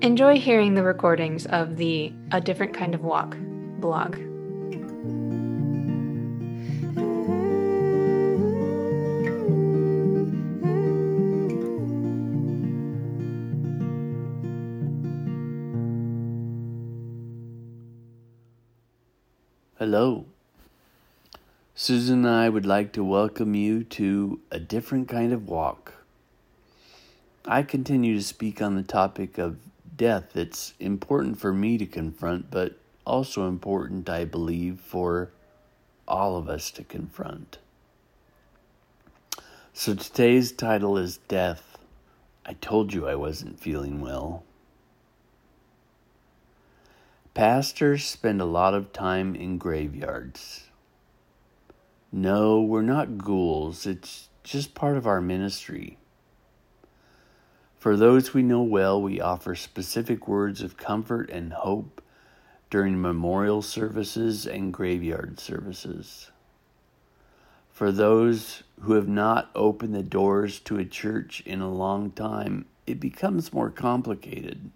Enjoy hearing the recordings of the A Different Kind of Walk blog. Hello. Susan and I would like to welcome you to A Different Kind of Walk. I continue to speak on the topic of death that's important for me to confront, but also important, I believe, for all of us to confront. So today's title is Death. I told you I wasn't feeling well. Pastors spend a lot of time in graveyards. No, we're not ghouls, it's just part of our ministry. For those we know well, we offer specific words of comfort and hope during memorial services and graveyard services. For those who have not opened the doors to a church in a long time, it becomes more complicated.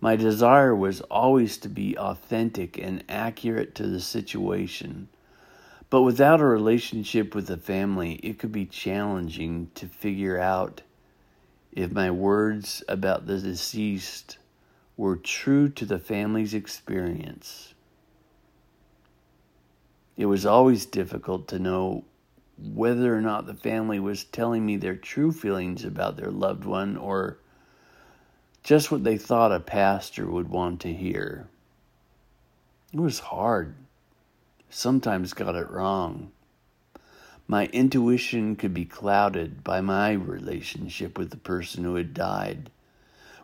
My desire was always to be authentic and accurate to the situation. But without a relationship with the family, it could be challenging to figure out if my words about the deceased were true to the family's experience. It was always difficult to know whether or not the family was telling me their true feelings about their loved one or just what they thought a pastor would want to hear. It was hard. Sometimes got it wrong. My intuition could be clouded by my relationship with the person who had died,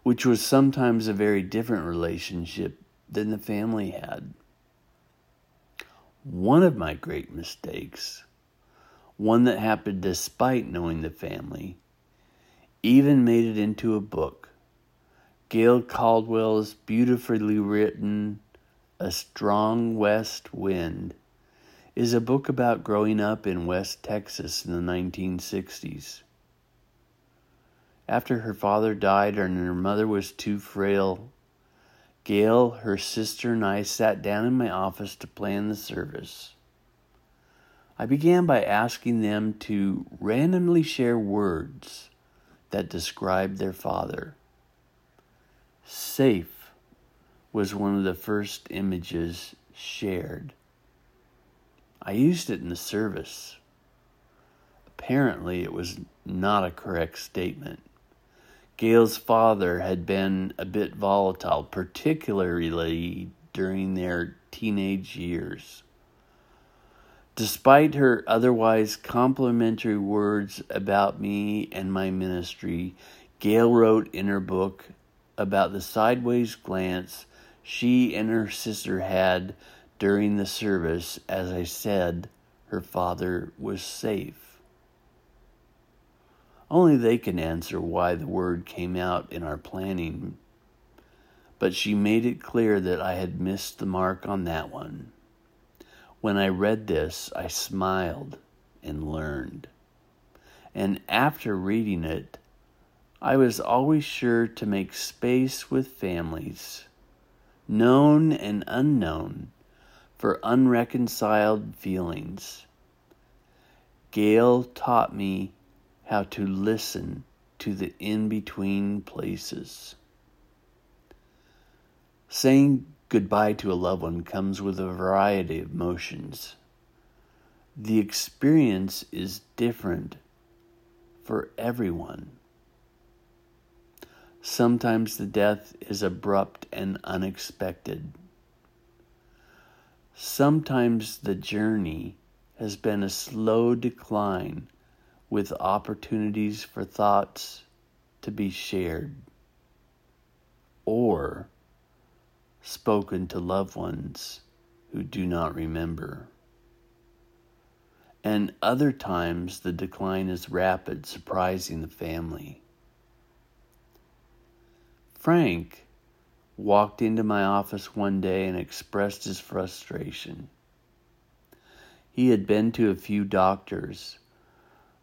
which was sometimes a very different relationship than the family had. One of my great mistakes, one that happened despite knowing the family, even made it into a book. Gail Caldwell's beautifully written A Strong West Wind is a book about growing up in West Texas in the 1960s. After her father died and her mother was too frail, Gail, her sister, and I sat down in my office to plan the service. I began by asking them to randomly share words that described their father. Safe was one of the first images shared. I used it in the service. Apparently, it was not a correct statement. Gail's father had been a bit volatile, particularly during their teenage years. Despite her otherwise complimentary words about me and my ministry, Gail wrote in her book about the sideways glance she and her sister had during the service, as I said, her father was safe. Only they can answer why the word came out in our planning, but she made it clear that I had missed the mark on that one. When I read this, I smiled and learned. And after reading it, I was always sure to make space with families, known and unknown, for unreconciled feelings. Gail taught me how to listen to the in between places. Saying goodbye to a loved one comes with a variety of emotions. The experience is different for everyone. Sometimes the death is abrupt and unexpected. Sometimes the journey has been a slow decline with opportunities for thoughts to be shared or spoken to loved ones who do not remember. And other times the decline is rapid, surprising the family. Frank walked into my office one day and expressed his frustration. He had been to a few doctors,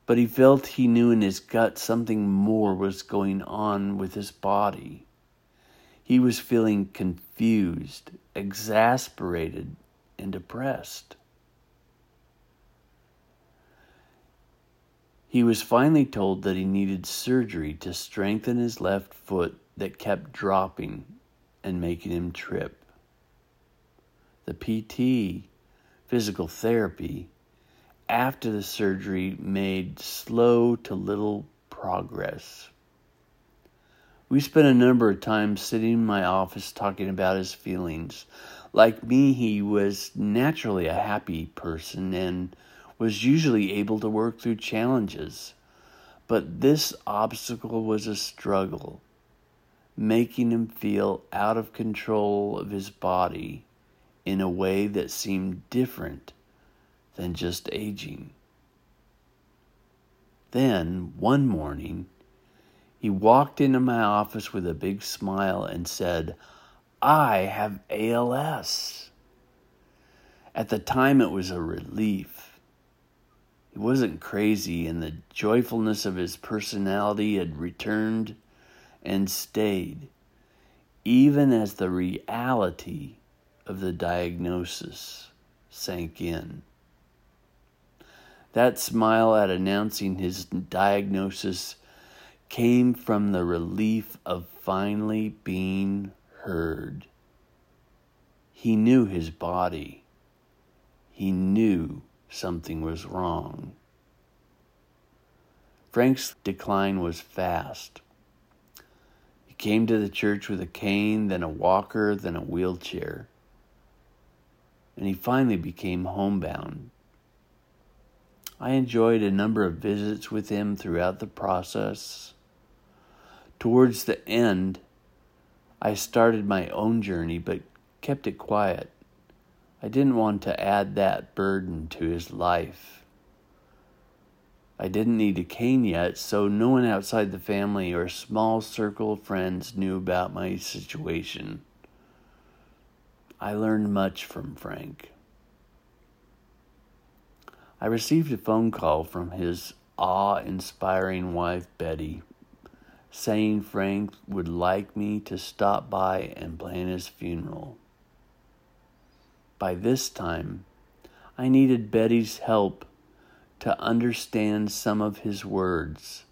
but he felt he knew in his gut something more was going on with his body. He was feeling confused, exasperated, and depressed. He was finally told that he needed surgery to strengthen his left foot that kept dropping and making him trip. The PT, physical therapy, after the surgery made slow to little progress. We spent a number of times sitting in my office talking about his feelings. Like me, he was naturally a happy person and was usually able to work through challenges. But this obstacle was a struggle, making him feel out of control of his body in a way that seemed different than just aging. Then, one morning, he walked into my office with a big smile and said, I have ALS. At the time, it was a relief. He wasn't crazy, and the joyfulness of his personality had returned and stayed, even as the reality of the diagnosis sank in. That smile at announcing his diagnosis came from the relief of finally being heard. He knew his body. He knew something was wrong. Frank's decline was fast. Came to the church with a cane, then a walker, then a wheelchair. And he finally became homebound. I enjoyed a number of visits with him throughout the process. Towards the end, I started my own journey but kept it quiet. I didn't want to add that burden to his life. I didn't need a cane yet, so no one outside the family or small circle of friends knew about my situation. I learned much from Frank. I received a phone call from his awe inspiring wife, Betty, saying Frank would like me to stop by and plan his funeral. By this time, I needed Betty's help to understand some of his words.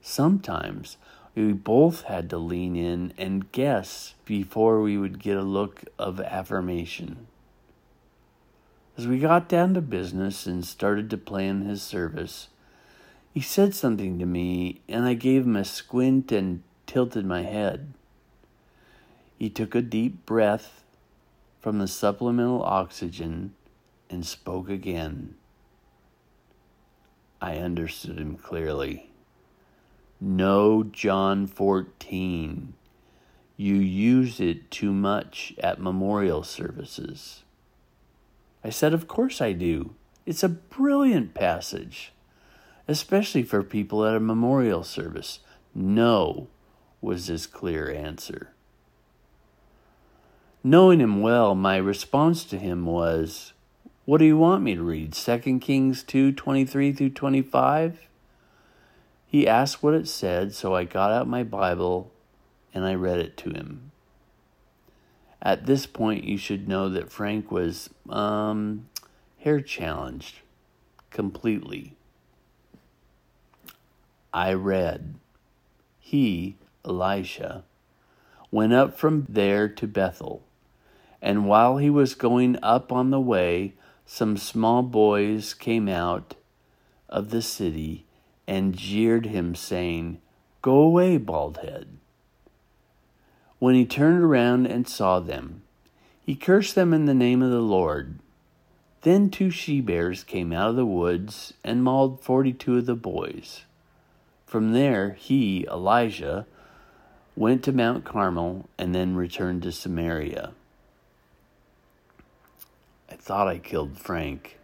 Sometimes we both had to lean in and guess before we would get a look of affirmation. As we got down to business and started to plan his service, he said something to me, and I gave him a squint and tilted my head. He took a deep breath from the supplemental oxygen and spoke again. I understood him clearly. No, John 14. You use it too much at memorial services. I said, Of course I do. It's a brilliant passage, especially for people at a memorial service. No, was his clear answer. Knowing him well, my response to him was, What do you want me to read? 2 Kings 2 23 through 25? He asked what it said, so I got out my Bible and I read it to him. At this point, you should know that Frank was um, hair challenged completely. I read, He, Elisha, went up from there to Bethel and while he was going up on the way, some small boys came out of the city and jeered him, saying, Go away, bald head. When he turned around and saw them, he cursed them in the name of the Lord. Then two she bears came out of the woods and mauled forty two of the boys. From there, he, Elijah, went to Mount Carmel and then returned to Samaria. I thought I killed Frank.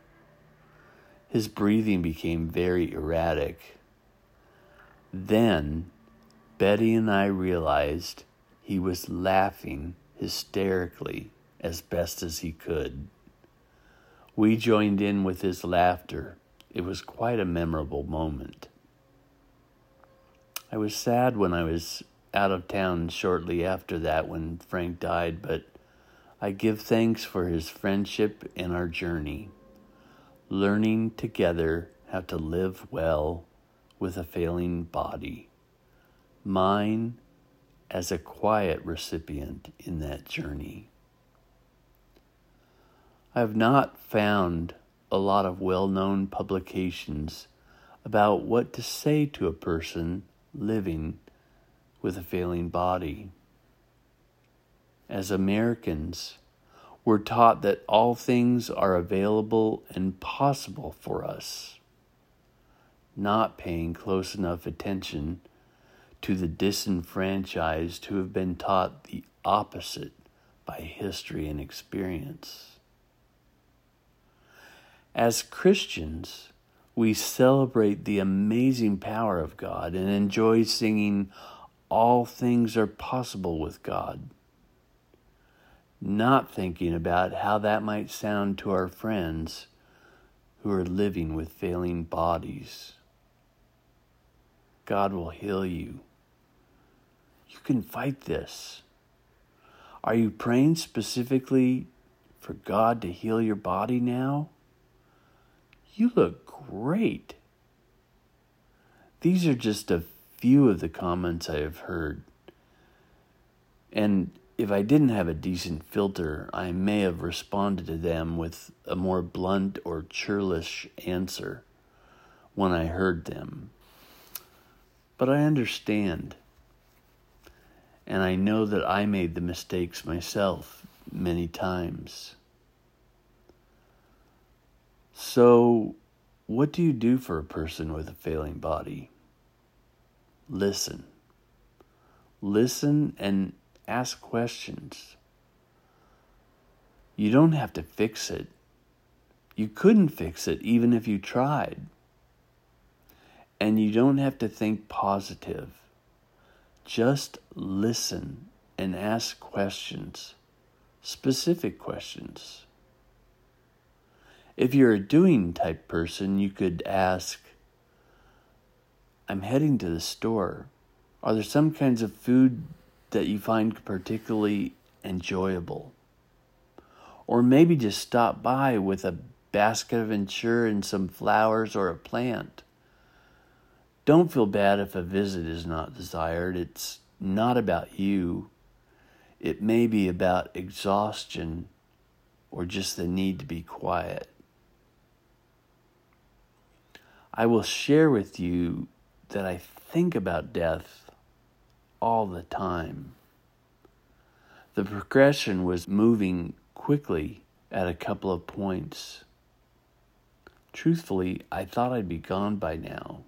His breathing became very erratic. Then Betty and I realized he was laughing hysterically as best as he could. We joined in with his laughter. It was quite a memorable moment. I was sad when I was out of town shortly after that when Frank died, but I give thanks for his friendship in our journey, learning together how to live well with a failing body. Mine as a quiet recipient in that journey. I have not found a lot of well known publications about what to say to a person living with a failing body. As Americans, we're taught that all things are available and possible for us, not paying close enough attention to the disenfranchised who have been taught the opposite by history and experience. As Christians, we celebrate the amazing power of God and enjoy singing, All Things Are Possible with God, not thinking about how that might sound to our friends who are living with failing bodies. God will heal you. You can fight this. Are you praying specifically for God to heal your body now? You look great. These are just a few of the comments I have heard. And if I didn't have a decent filter, I may have responded to them with a more blunt or churlish answer when I heard them. But I understand. And I know that I made the mistakes myself many times. So, what do you do for a person with a failing body? Listen. Listen and ask questions. You don't have to fix it. You couldn't fix it even if you tried. And you don't have to think positive. Just listen and ask questions, specific questions. If you're a doing type person, you could ask, I'm heading to the store. Are there some kinds of food that you find particularly enjoyable? Or maybe just stop by with a basket of Ensure and some flowers or a plant. Don't feel bad if a visit is not desired. It's not about you. It may be about exhaustion or just the need to be quiet. I will share with you that I think about death all the time. The progression was moving quickly at a couple of points. Truthfully, I thought I'd be gone by now.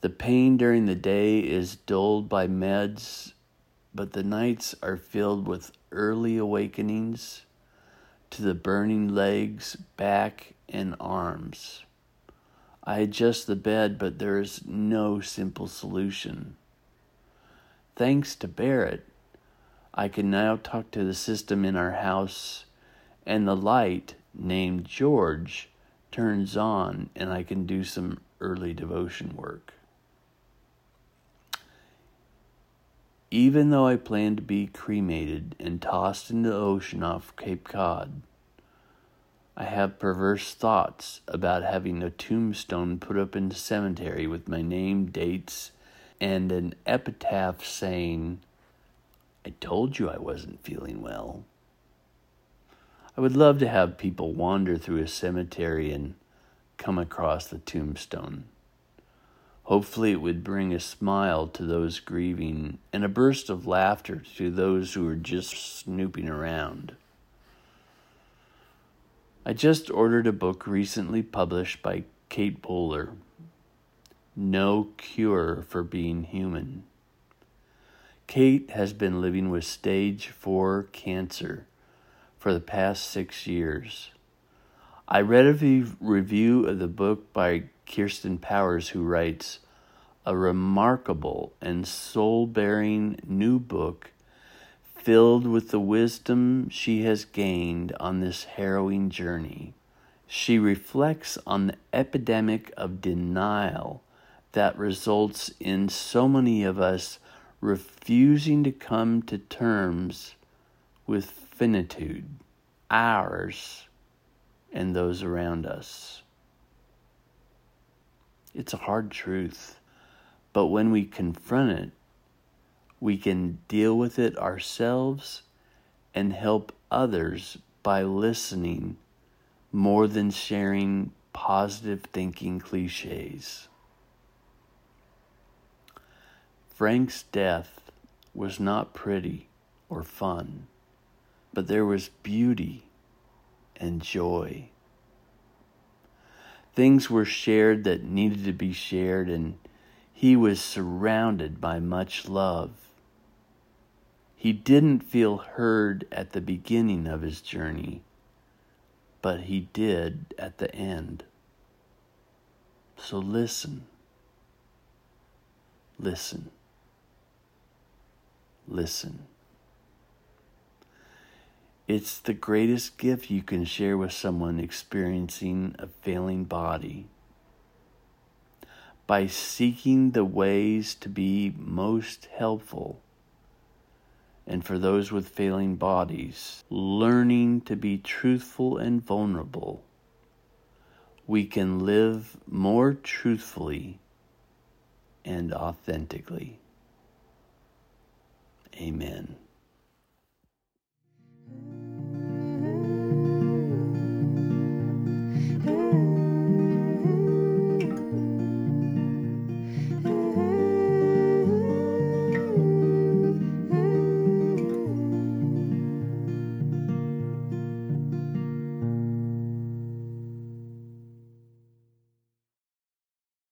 The pain during the day is dulled by meds, but the nights are filled with early awakenings to the burning legs, back, and arms. I adjust the bed, but there is no simple solution. Thanks to Barrett, I can now talk to the system in our house, and the light, named George, turns on, and I can do some early devotion work. Even though I plan to be cremated and tossed into the ocean off Cape Cod, I have perverse thoughts about having a tombstone put up in the cemetery with my name, dates, and an epitaph saying, I told you I wasn't feeling well. I would love to have people wander through a cemetery and come across the tombstone. Hopefully, it would bring a smile to those grieving and a burst of laughter to those who are just snooping around. I just ordered a book recently published by Kate Bowler No Cure for Being Human. Kate has been living with stage 4 cancer for the past six years. I read a review of the book by Kirsten Powers, who writes a remarkable and soul baring new book filled with the wisdom she has gained on this harrowing journey. She reflects on the epidemic of denial that results in so many of us refusing to come to terms with finitude, ours and those around us. It's a hard truth, but when we confront it, we can deal with it ourselves and help others by listening more than sharing positive thinking cliches. Frank's death was not pretty or fun, but there was beauty and joy. Things were shared that needed to be shared, and he was surrounded by much love. He didn't feel heard at the beginning of his journey, but he did at the end. So listen. Listen. Listen. It's the greatest gift you can share with someone experiencing a failing body. By seeking the ways to be most helpful, and for those with failing bodies, learning to be truthful and vulnerable, we can live more truthfully and authentically. Amen.